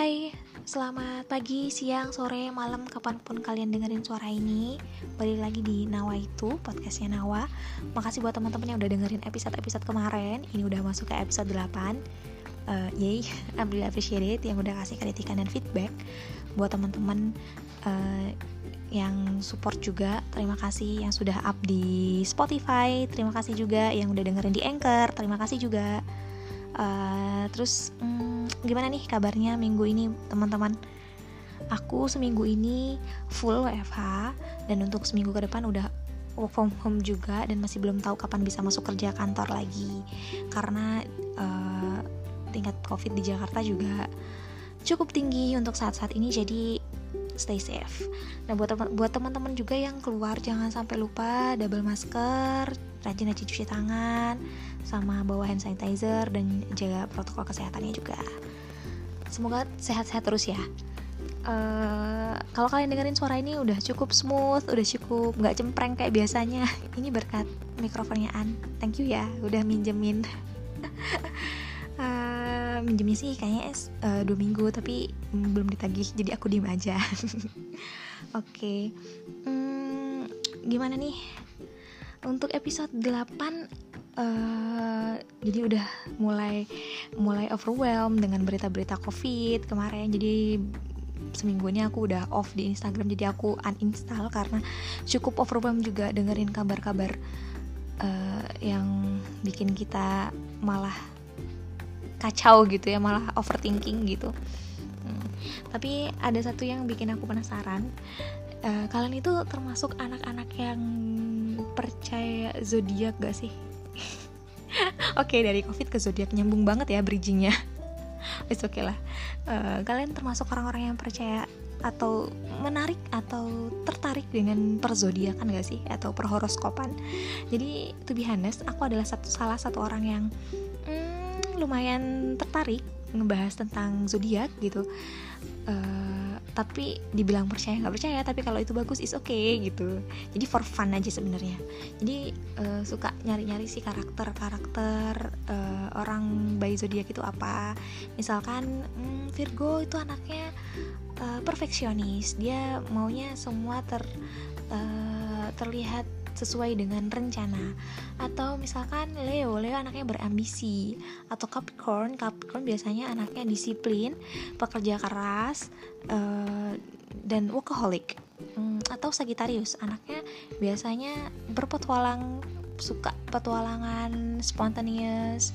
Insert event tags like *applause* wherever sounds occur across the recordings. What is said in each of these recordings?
Hai, selamat pagi, siang, sore, malam, kapan pun kalian dengerin suara ini. Balik lagi di Nawa itu, podcastnya Nawa. Makasih buat teman-teman yang udah dengerin episode-episode kemarin. Ini udah masuk ke episode 8 uh, Yay, *laughs* I'm really appreciate yang udah kasih kritikan dan feedback. Buat teman-teman uh, yang support juga Terima kasih yang sudah up di Spotify. Terima kasih juga yang udah dengerin di Anchor. Terima kasih juga. Uh, Terus... Hmm, gimana nih kabarnya minggu ini teman-teman aku seminggu ini full WFH dan untuk seminggu ke depan udah work from home juga dan masih belum tahu kapan bisa masuk kerja kantor lagi karena uh, tingkat covid di Jakarta juga cukup tinggi untuk saat-saat ini jadi stay safe. Nah buat teman buat teman-teman juga yang keluar jangan sampai lupa double masker, rajin-rajin cuci tangan, sama bawa hand sanitizer dan jaga protokol kesehatannya juga. Semoga sehat-sehat terus ya. Uh, kalau kalian dengerin suara ini udah cukup smooth, udah cukup nggak cempreng kayak biasanya. *laughs* Ini berkat mikrofonnya An. Thank you ya, udah minjemin. uh, *laughs* minjemnya sih kayaknya uh, dua minggu tapi belum ditagih jadi aku diem aja *laughs* oke okay. hmm, gimana nih untuk episode 8 Uh, jadi udah mulai mulai overwhelmed dengan berita-berita covid kemarin. Jadi seminggu ini aku udah off di Instagram. Jadi aku uninstall karena cukup overwhelmed juga dengerin kabar-kabar uh, yang bikin kita malah kacau gitu ya malah overthinking gitu. Hmm. tapi ada satu yang bikin aku penasaran. Uh, kalian itu termasuk anak-anak yang percaya zodiak gak sih oke okay, dari covid ke zodiak nyambung banget ya bridgingnya. *laughs* It's okay lah. Uh, kalian termasuk orang-orang yang percaya atau menarik atau tertarik dengan perzodiakan gak sih? Atau perhoroskopan? Jadi to be honest aku adalah satu salah satu orang yang lumayan tertarik ngebahas tentang zodiak gitu. Uh, tapi dibilang percaya nggak percaya tapi kalau itu bagus is okay, gitu. Jadi for fun aja sebenarnya. Jadi uh, suka nyari-nyari sih karakter karakter uh, orang bayi zodiak itu apa. Misalkan hmm, Virgo itu anaknya uh, perfeksionis. Dia maunya semua ter uh, terlihat sesuai dengan rencana. Atau misalkan Leo Leo anaknya berambisi. Atau Capricorn Capricorn biasanya anaknya disiplin pekerja keras uh, dan workaholic. Hmm, atau Sagittarius anaknya biasanya berpetualang suka petualangan spontaneous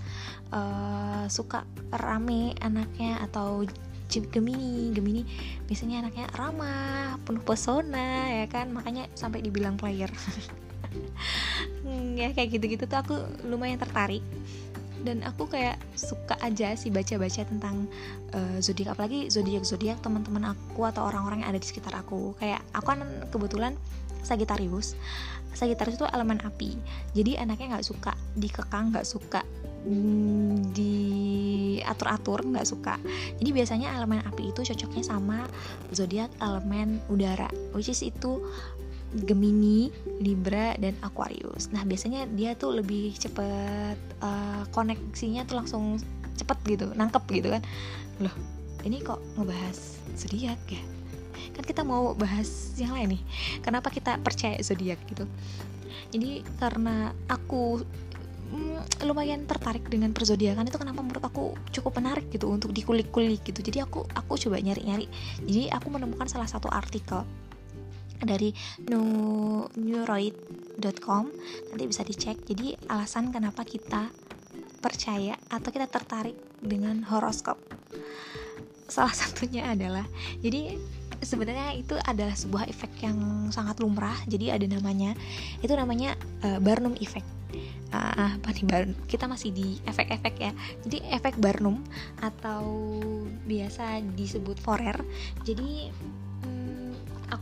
uh, suka rame anaknya atau Gemini. Gemini biasanya anaknya ramah penuh pesona ya kan? Makanya sampai dibilang player *laughs* ya kayak gitu-gitu tuh aku lumayan tertarik. Dan aku kayak suka aja sih baca-baca tentang uh, zodiak. Apalagi zodiak zodiak teman-teman aku atau orang-orang yang ada di sekitar aku. Kayak aku kan kebetulan Sagittarius. Sagittarius itu elemen api. Jadi anaknya nggak suka dikekang nggak suka mm, diatur-atur nggak suka. Jadi biasanya elemen api itu cocoknya sama zodiak elemen udara which is itu Gemini, Libra, dan Aquarius. Nah biasanya dia tuh lebih cepet uh, koneksinya tuh langsung cepet gitu, nangkep gitu kan. Loh, ini kok ngebahas zodiak ya? Kan kita mau bahas yang lain nih. Kenapa kita percaya zodiak gitu? Jadi karena aku mm, lumayan tertarik dengan perzodiakan itu kenapa menurut aku cukup menarik gitu untuk dikulik-kulik gitu. Jadi aku aku coba nyari-nyari. Jadi aku menemukan salah satu artikel dari neuroid.com nanti bisa dicek. Jadi alasan kenapa kita percaya atau kita tertarik dengan horoskop. Salah satunya adalah jadi sebenarnya itu adalah sebuah efek yang sangat lumrah. Jadi ada namanya itu namanya uh, Barnum effect. Uh, apa nih Barnum kita masih di efek-efek ya. Jadi efek Barnum atau biasa disebut Forer. Jadi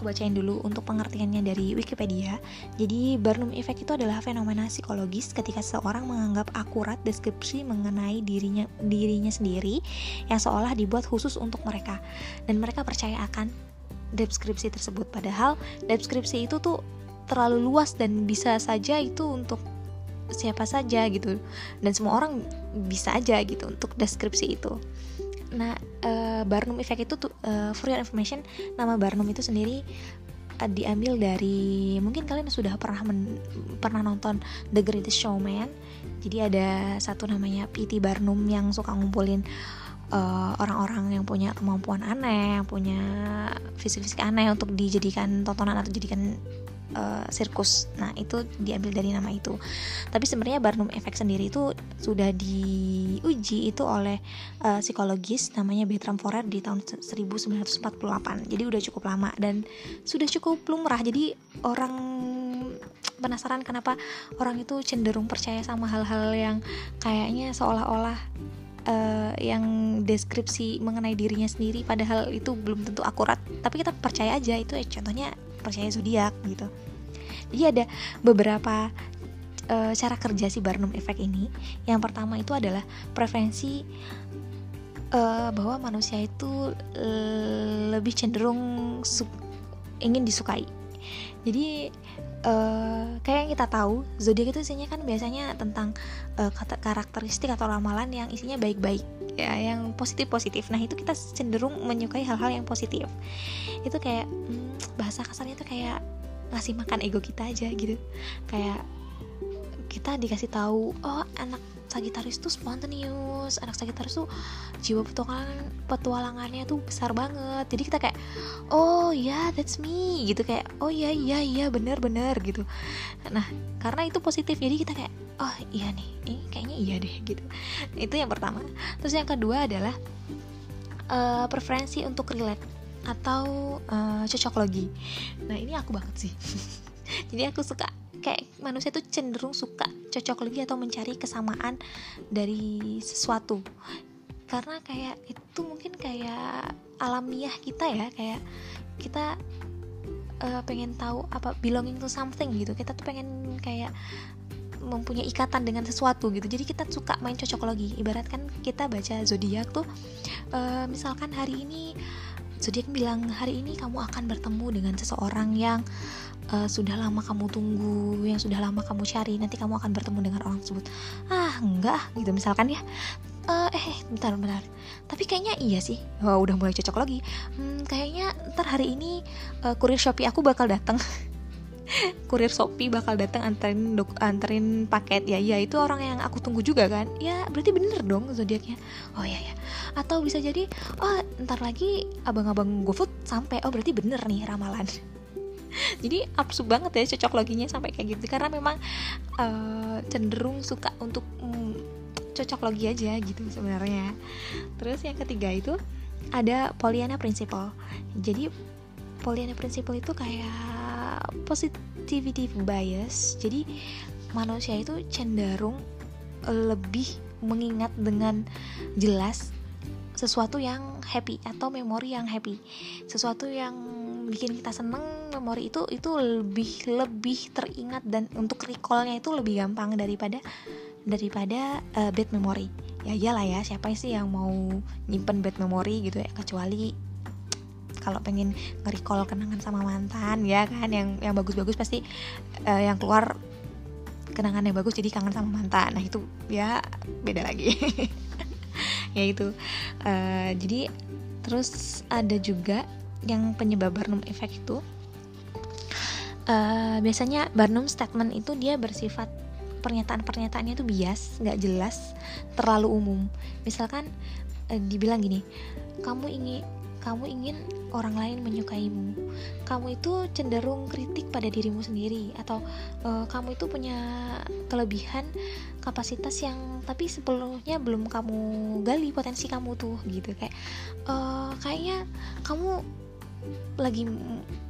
aku bacain dulu untuk pengertiannya dari Wikipedia. Jadi Barnum Effect itu adalah fenomena psikologis ketika seseorang menganggap akurat deskripsi mengenai dirinya dirinya sendiri yang seolah dibuat khusus untuk mereka dan mereka percaya akan deskripsi tersebut. Padahal deskripsi itu tuh terlalu luas dan bisa saja itu untuk siapa saja gitu dan semua orang bisa aja gitu untuk deskripsi itu nah uh, Barnum Effect itu tuh uh, for your information nama Barnum itu sendiri uh, diambil dari mungkin kalian sudah pernah men, pernah nonton The Greatest Showman jadi ada satu namanya P.T. Barnum yang suka ngumpulin orang-orang uh, yang punya kemampuan aneh, punya fisik-fisik aneh untuk dijadikan tontonan atau jadikan uh, sirkus. Nah, itu diambil dari nama itu. Tapi sebenarnya Barnum Effect sendiri itu sudah diuji itu oleh uh, psikologis namanya Bertram Forer di tahun 1948. Jadi udah cukup lama dan sudah cukup lumrah. Jadi orang penasaran kenapa orang itu cenderung percaya sama hal-hal yang kayaknya seolah-olah uh, yang deskripsi mengenai dirinya sendiri padahal itu belum tentu akurat tapi kita percaya aja itu eh, contohnya percaya zodiak gitu. Jadi ada beberapa uh, cara kerja si Barnum Effect ini. Yang pertama itu adalah preferensi uh, bahwa manusia itu lebih cenderung ingin disukai. Jadi uh, kayak yang kita tahu zodiak itu isinya kan biasanya tentang uh, karakteristik atau ramalan yang isinya baik-baik ya yang positif positif nah itu kita cenderung menyukai hal-hal yang positif. Itu kayak hmm, bahasa kasarnya tuh kayak ngasih makan ego kita aja gitu. Kayak kita dikasih tahu oh anak Sagitarius tuh spontaneous anak Sagitarius tuh jiwa petualangan petualangannya tuh besar banget. Jadi kita kayak oh ya yeah, that's me. Gitu kayak oh iya iya iya bener bener gitu. Nah karena itu positif jadi kita kayak oh iya nih ini kayaknya iya deh gitu. Itu yang pertama. Terus yang kedua adalah uh, preferensi untuk relate atau uh, cocok logi nah ini aku banget sih. *laughs* Jadi aku suka kayak manusia tuh cenderung suka cocok lagi atau mencari kesamaan dari sesuatu. Karena kayak itu mungkin kayak alamiah kita ya kayak kita uh, pengen tahu apa belonging to something gitu. Kita tuh pengen kayak mempunyai ikatan dengan sesuatu gitu. Jadi kita suka main cocokologi. Ibarat kan kita baca zodiak tuh uh, misalkan hari ini zodiak bilang hari ini kamu akan bertemu dengan seseorang yang uh, sudah lama kamu tunggu, yang sudah lama kamu cari, nanti kamu akan bertemu dengan orang tersebut. Ah, enggak, gitu misalkan ya. Uh, eh, bentar, bentar. Tapi kayaknya iya sih. Wah, udah mulai cocok lagi. Hmm, kayaknya ntar hari ini uh, kurir Shopee aku bakal datang. *laughs* kurir Shopee bakal datang anterin dok anterin paket. Ya ya itu orang yang aku tunggu juga kan. Ya berarti bener dong zodiaknya. Oh ya ya atau bisa jadi oh ntar lagi abang-abang GoFood sampai. Oh berarti bener nih ramalan. *laughs* Jadi absurd banget ya cocok loginya sampai kayak gitu. Karena memang uh, cenderung suka untuk um, cocok logi aja gitu sebenarnya. Terus yang ketiga itu ada Pollyanna Principle. Jadi Pollyanna Principle itu kayak positivity bias. Jadi manusia itu cenderung lebih mengingat dengan jelas sesuatu yang happy atau memori yang happy. Sesuatu yang bikin kita seneng memori itu itu lebih lebih teringat dan untuk recallnya itu lebih gampang daripada daripada uh, bad memory. Ya iyalah ya siapa sih yang mau nyimpen bad memory gitu ya? Kecuali kalau pengen nge-recall kenangan sama mantan ya kan? Yang yang bagus-bagus pasti uh, yang keluar kenangan yang bagus jadi kangen sama mantan. Nah itu ya beda lagi. *laughs* Ya itu. Uh, jadi terus ada juga yang penyebab Barnum Effect itu uh, biasanya Barnum statement itu dia bersifat pernyataan-pernyataannya itu bias, nggak jelas, terlalu umum. Misalkan uh, dibilang gini, kamu ingin kamu ingin orang lain menyukaimu. Kamu itu cenderung kritik pada dirimu sendiri atau uh, kamu itu punya kelebihan kapasitas yang tapi sebelumnya belum kamu gali potensi kamu tuh gitu kayak uh, kayaknya kamu lagi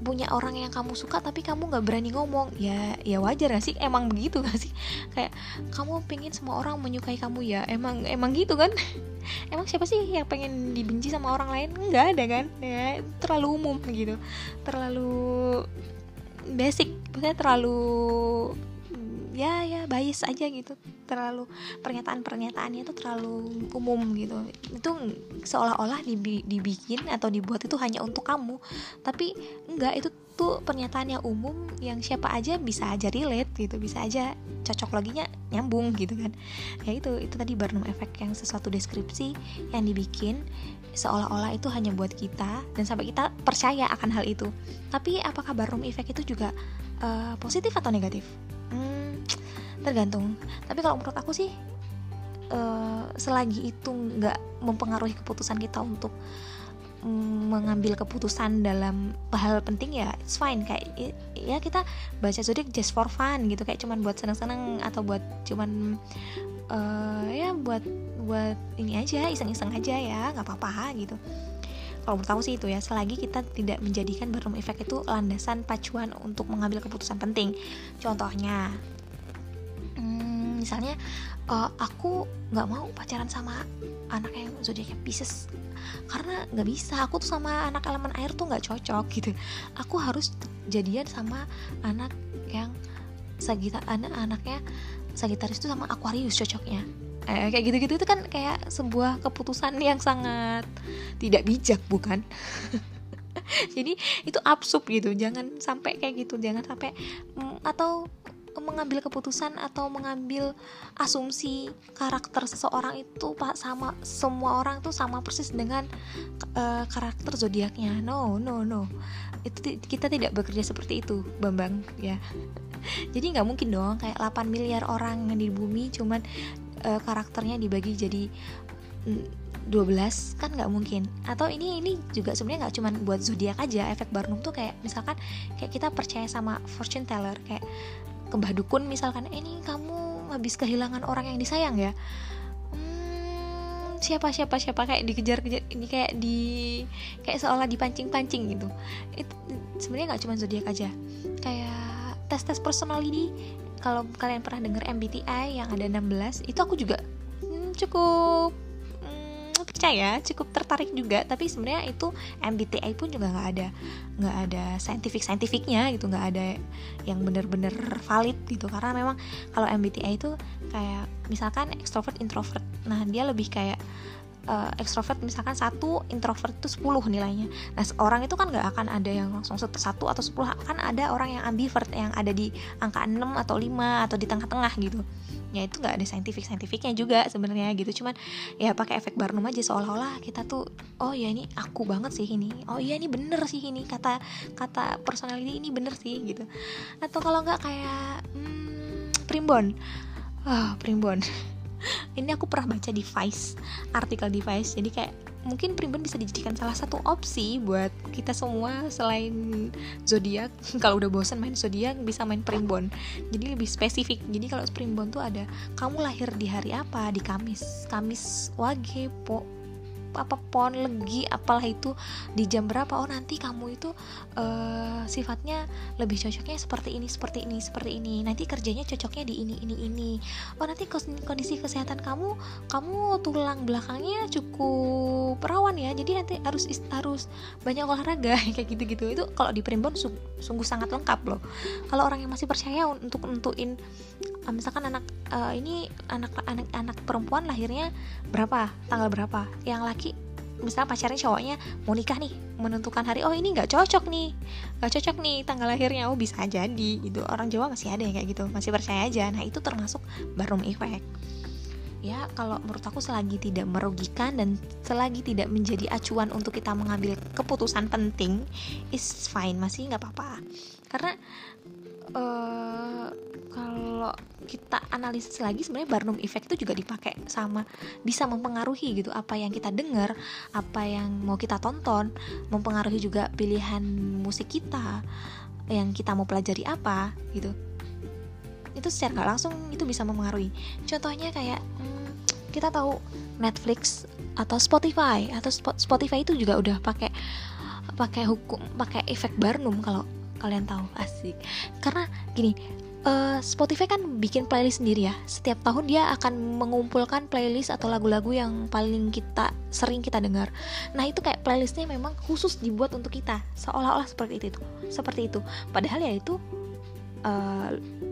punya orang yang kamu suka tapi kamu nggak berani ngomong. Ya ya wajar gak sih? Emang begitu gak sih? *laughs* Kayak kamu pengen semua orang menyukai kamu. Ya emang emang gitu kan? *laughs* Emang siapa sih yang pengen dibenci sama orang lain? Nggak ada kan? Ya terlalu umum gitu. Terlalu basic. Maksudnya terlalu ya ya bias aja gitu. Terlalu pernyataan-pernyataannya itu terlalu umum gitu. Itu seolah-olah dibikin atau dibuat itu hanya untuk kamu. Tapi enggak itu tuh pernyataan yang umum yang siapa aja bisa aja relate gitu. Bisa aja cocok loginya nyambung gitu kan. Ya itu itu tadi Barnum Effect yang sesuatu deskripsi yang dibikin seolah-olah itu hanya buat kita dan sampai kita percaya akan hal itu. Tapi apakah Barnum Effect itu juga uh, positif atau negatif hmm, tergantung. Tapi kalau menurut aku sih uh, selagi itu nggak mempengaruhi keputusan kita untuk mengambil keputusan dalam hal penting ya it's fine. Kayak ya kita baca zodiak just for fun gitu. Kayak cuman buat seneng-seneng atau buat cuman uh, ya buat buat ini aja iseng-iseng aja ya nggak apa-apa gitu kalau menurut aku sih itu ya selagi kita tidak menjadikan Barnum Effect itu landasan pacuan untuk mengambil keputusan penting. Contohnya hmm, misalnya uh, aku nggak mau pacaran sama anak yang zodiaknya Pisces. Karena nggak bisa aku tuh sama anak elemen air tuh nggak cocok gitu. Aku harus jadian sama anak yang Sagita anak anaknya Sagitarius itu sama Aquarius cocoknya eh, kayak gitu-gitu itu kan kayak sebuah keputusan yang sangat tidak bijak bukan? *laughs* Jadi itu absurd gitu. Jangan sampai kayak gitu. Jangan sampai mm, atau mengambil keputusan atau mengambil asumsi karakter seseorang itu pak sama semua orang tuh sama persis dengan uh, karakter zodiaknya. No no no. Itu kita tidak bekerja seperti itu bambang ya. Jadi nggak mungkin dong kayak 8 miliar orang yang di bumi cuman uh, karakternya dibagi jadi 12 mm, kan nggak mungkin. Atau ini ini juga sebenarnya nggak cuma buat zodiak aja efek Barnum tuh kayak misalkan kayak kita percaya sama fortune teller kayak ke Mbah Dukun misalkan eh ini kamu habis kehilangan orang yang disayang ya? Hmm, siapa siapa siapa? Kayak dikejar-kejar ini kayak di kayak seolah dipancing-pancing gitu. Itu sebenarnya nggak cuma zodiak aja. Kayak tes tes personality kalau kalian pernah dengar MBTI yang ada 16 itu aku juga hmm, cukup percaya cukup tertarik juga. Tapi sebenarnya itu MBTI pun juga nggak ada nggak ada scientific scientificnya gitu nggak ada yang bener-bener valid gitu. Karena memang kalau MBTI itu kayak misalkan extrovert introvert. Nah dia lebih kayak uh, extrovert misalkan satu introvert itu 10 nilainya. Nah orang itu kan nggak akan ada yang langsung satu atau 10 kan ada orang yang ambivert yang ada di angka 6 atau 5 atau di tengah-tengah gitu. Ya itu nggak ada scientific scientificnya juga sebenarnya gitu. Cuman ya pakai efek Barnum aja seolah-olah kita tuh oh ya ini aku banget sih ini. Oh iya ini bener sih ini. Kata kata personality ini bener sih gitu. Atau kalau nggak kayak hmm, primbon. Ah oh, primbon *laughs* ini aku pernah baca di Vice artikel di Vice jadi kayak mungkin primbon bisa dijadikan salah satu opsi buat kita semua selain zodiak. *laughs* Kalau udah bosan main zodiak bisa main primbon. Jadi lebih spesifik. Jadi kalau primbon tuh ada kamu lahir di hari apa? Di Kamis. Kamis Wage po apa pon legi apalah itu di jam berapa oh nanti kamu itu uh, sifatnya lebih cocoknya seperti ini seperti ini seperti ini. Nanti kerjanya cocoknya di ini ini ini. Oh nanti kondisi kesehatan kamu kamu tulang belakangnya cukup rawan ya. Jadi nanti harus harus banyak olahraga *laughs* kayak gitu gitu itu kalau di primbon sungguh sangat lengkap loh. Kalau orang yang masih percaya untuk nentuin uh, misalkan anak uh, ini anak anak anak perempuan lahirnya berapa tanggal berapa. Yang laki misalnya pacarnya cowoknya mau nikah nih menentukan hari. Oh ini nggak cocok nih nggak cocok nih tanggal lahirnya. Oh bisa jadi. Gitu. Orang Jawa masih ada yang kayak gitu masih percaya aja. Nah itu termasuk Barnum effect ya kalau menurut aku selagi tidak merugikan dan selagi tidak menjadi acuan untuk kita mengambil keputusan penting is fine masih nggak apa-apa. Karena uh, kalau kita analisis lagi sebenarnya Barnum effect itu juga dipakai sama bisa mempengaruhi gitu apa yang kita dengar, apa yang mau kita tonton, mempengaruhi juga pilihan musik kita yang kita mau pelajari apa gitu. Itu secara gak langsung itu bisa mempengaruhi. Contohnya kayak hmm, kita tahu Netflix atau Spotify atau Spotify itu juga udah pakai pakai hukum pakai efek Barnum kalau kalian tahu asik karena gini uh, Spotify kan bikin playlist sendiri ya. Setiap tahun dia akan mengumpulkan playlist atau lagu-lagu yang paling kita sering kita dengar. Nah itu kayak playlistnya memang khusus dibuat untuk kita. Seolah-olah seperti itu seperti itu. Padahal ya itu uh,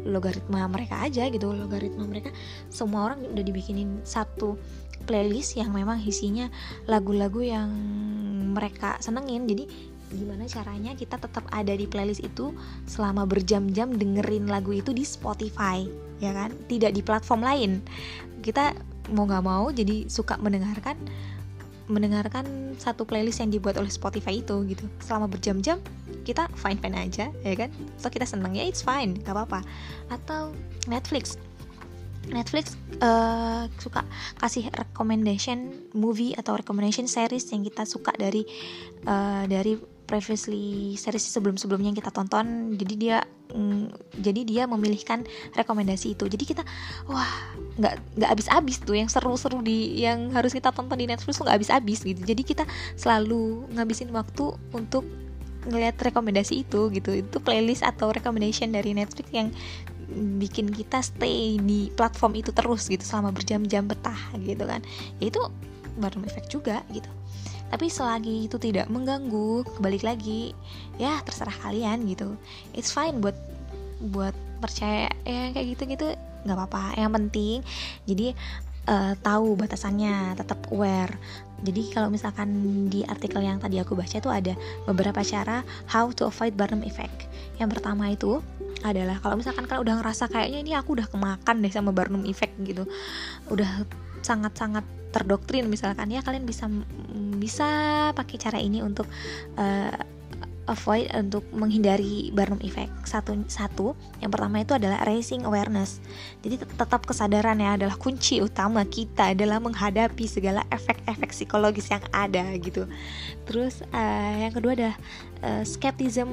logaritma mereka aja gitu logaritma mereka. Semua orang udah dibikinin satu playlist yang memang isinya lagu-lagu yang mereka senengin. Jadi gimana caranya kita tetap ada di playlist itu selama berjam-jam dengerin lagu itu di Spotify ya kan? Tidak di platform lain. Kita mau nggak mau jadi suka mendengarkan mendengarkan satu playlist yang dibuat oleh Spotify itu gitu. Selama berjam-jam kita fine fine aja ya kan? So kita seneng ya it's fine gak apa-apa. Atau Netflix. Netflix uh, suka kasih recommendation movie atau recommendation series yang kita suka dari uh, dari previously series sebelum-sebelumnya yang kita tonton jadi dia mm, jadi dia memilihkan rekomendasi itu. Jadi kita wah nggak nggak habis-habis tuh yang seru-seru di yang harus kita tonton di Netflix tuh nggak habis-habis gitu. Jadi kita selalu ngabisin waktu untuk ngeliat rekomendasi itu gitu. Itu playlist atau recommendation dari Netflix yang bikin kita stay di platform itu terus gitu selama berjam-jam betah gitu kan. Ya itu baru efek juga gitu tapi selagi itu tidak mengganggu kebalik lagi ya terserah kalian gitu. It's fine buat buat percaya ya kayak gitu gitu nggak apa-apa. Yang penting jadi uh, tahu batasannya tetap aware. Jadi kalau misalkan di artikel yang tadi aku baca itu ada beberapa cara how to avoid Barnum effect. Yang pertama itu adalah kalau misalkan kalian udah ngerasa kayaknya ini aku udah kemakan deh sama Barnum effect gitu. Udah sangat-sangat terdoktrin misalkan ya kalian bisa bisa pakai cara ini untuk uh, avoid untuk menghindari Barnum effect. Satu satu yang pertama itu adalah raising awareness. Jadi tetap kesadaran ya adalah kunci utama kita adalah menghadapi segala efek-efek psikologis yang ada gitu. Terus uh, yang kedua adalah uh, skepticism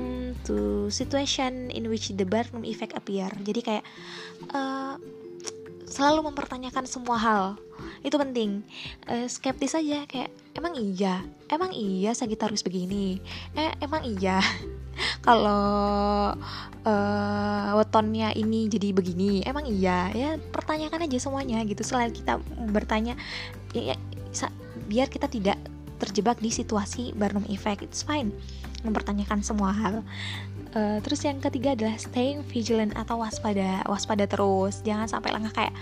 to situation in which the Barnum effect appear. Jadi kayak uh, selalu mempertanyakan semua hal itu penting. Uh, skeptis aja kayak emang iya? Emang iya Sagitarius begini? Eh emang iya? *laughs* Kalau uh, wetonnya ini jadi begini emang iya? Ya pertanyakan aja semuanya gitu. Selain kita bertanya ya, ya biar kita tidak terjebak di situasi Barnum effect it's fine. Mempertanyakan semua hal. Uh, terus yang ketiga adalah staying vigilant atau waspada waspada terus. Jangan sampai lengah kayak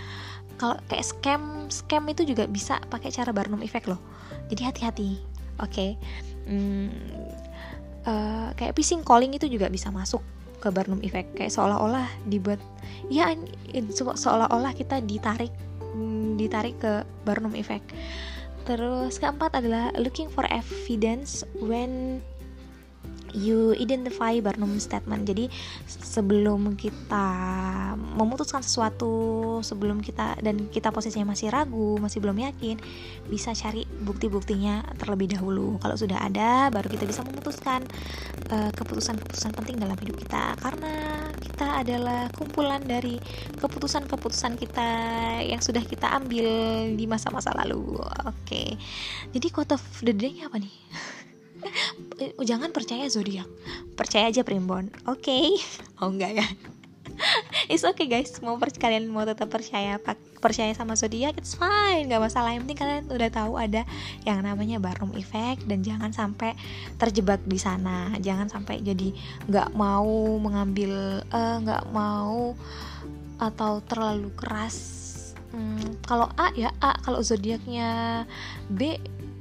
kalau kayak scam scam itu juga bisa pakai cara Barnum effect loh. Jadi hati-hati oke? Okay? hmm, uh, kayak phishing calling itu juga bisa masuk ke Barnum effect. Kayak seolah-olah dibuat ya seolah-olah kita ditarik mm, ditarik ke Barnum effect. Terus keempat adalah looking for evidence when you identify Barnum statement. Jadi sebelum kita memutuskan sesuatu, sebelum kita dan kita posisinya masih ragu, masih belum yakin, bisa cari bukti-buktinya terlebih dahulu. Kalau sudah ada, baru kita bisa memutuskan eh, keputusan-keputusan penting dalam hidup kita. Karena kita adalah kumpulan dari keputusan-keputusan kita yang sudah kita ambil di masa-masa lalu. Oke. Okay. Jadi quote of the day apa nih? *laughs* Eh, jangan percaya zodiak. Percaya aja primbon. Oke. Okay. *laughs* oh enggak ya. *laughs* It's okay guys. Mau per kalian mau tetap percaya percaya sama zodiak it's fine. Nggak masalah. Yang penting kalian udah tahu ada yang namanya Barnum effect dan jangan sampai terjebak di sana. Jangan sampai jadi nggak mau mengambil eh, nggak uh, mau atau terlalu keras. Hmm, kalau A ya A. Kalau zodiaknya B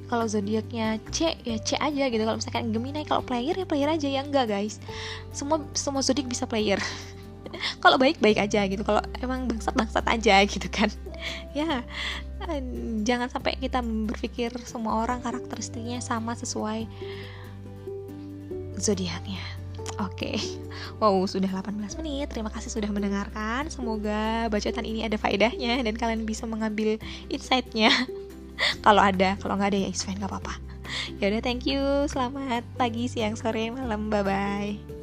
kalau zodiaknya C ya C aja gitu kalau misalkan Gemini kalau player ya player aja ya enggak guys semua semua zodiak bisa player *laughs* kalau baik baik aja gitu kalau emang bangsat bangsat aja *laughs* gitu kan ya jangan sampai kita berpikir semua orang karakteristiknya sama sesuai zodiaknya Oke, okay. *laughs* wow sudah 18 menit. Terima kasih sudah mendengarkan. Semoga bacotan ini ada faedahnya dan kalian bisa mengambil insightnya. *laughs* kalau ada kalau nggak ada ya is fine nggak apa-apa. Ya udah thank you. Selamat pagi siang sore malam. Bye bye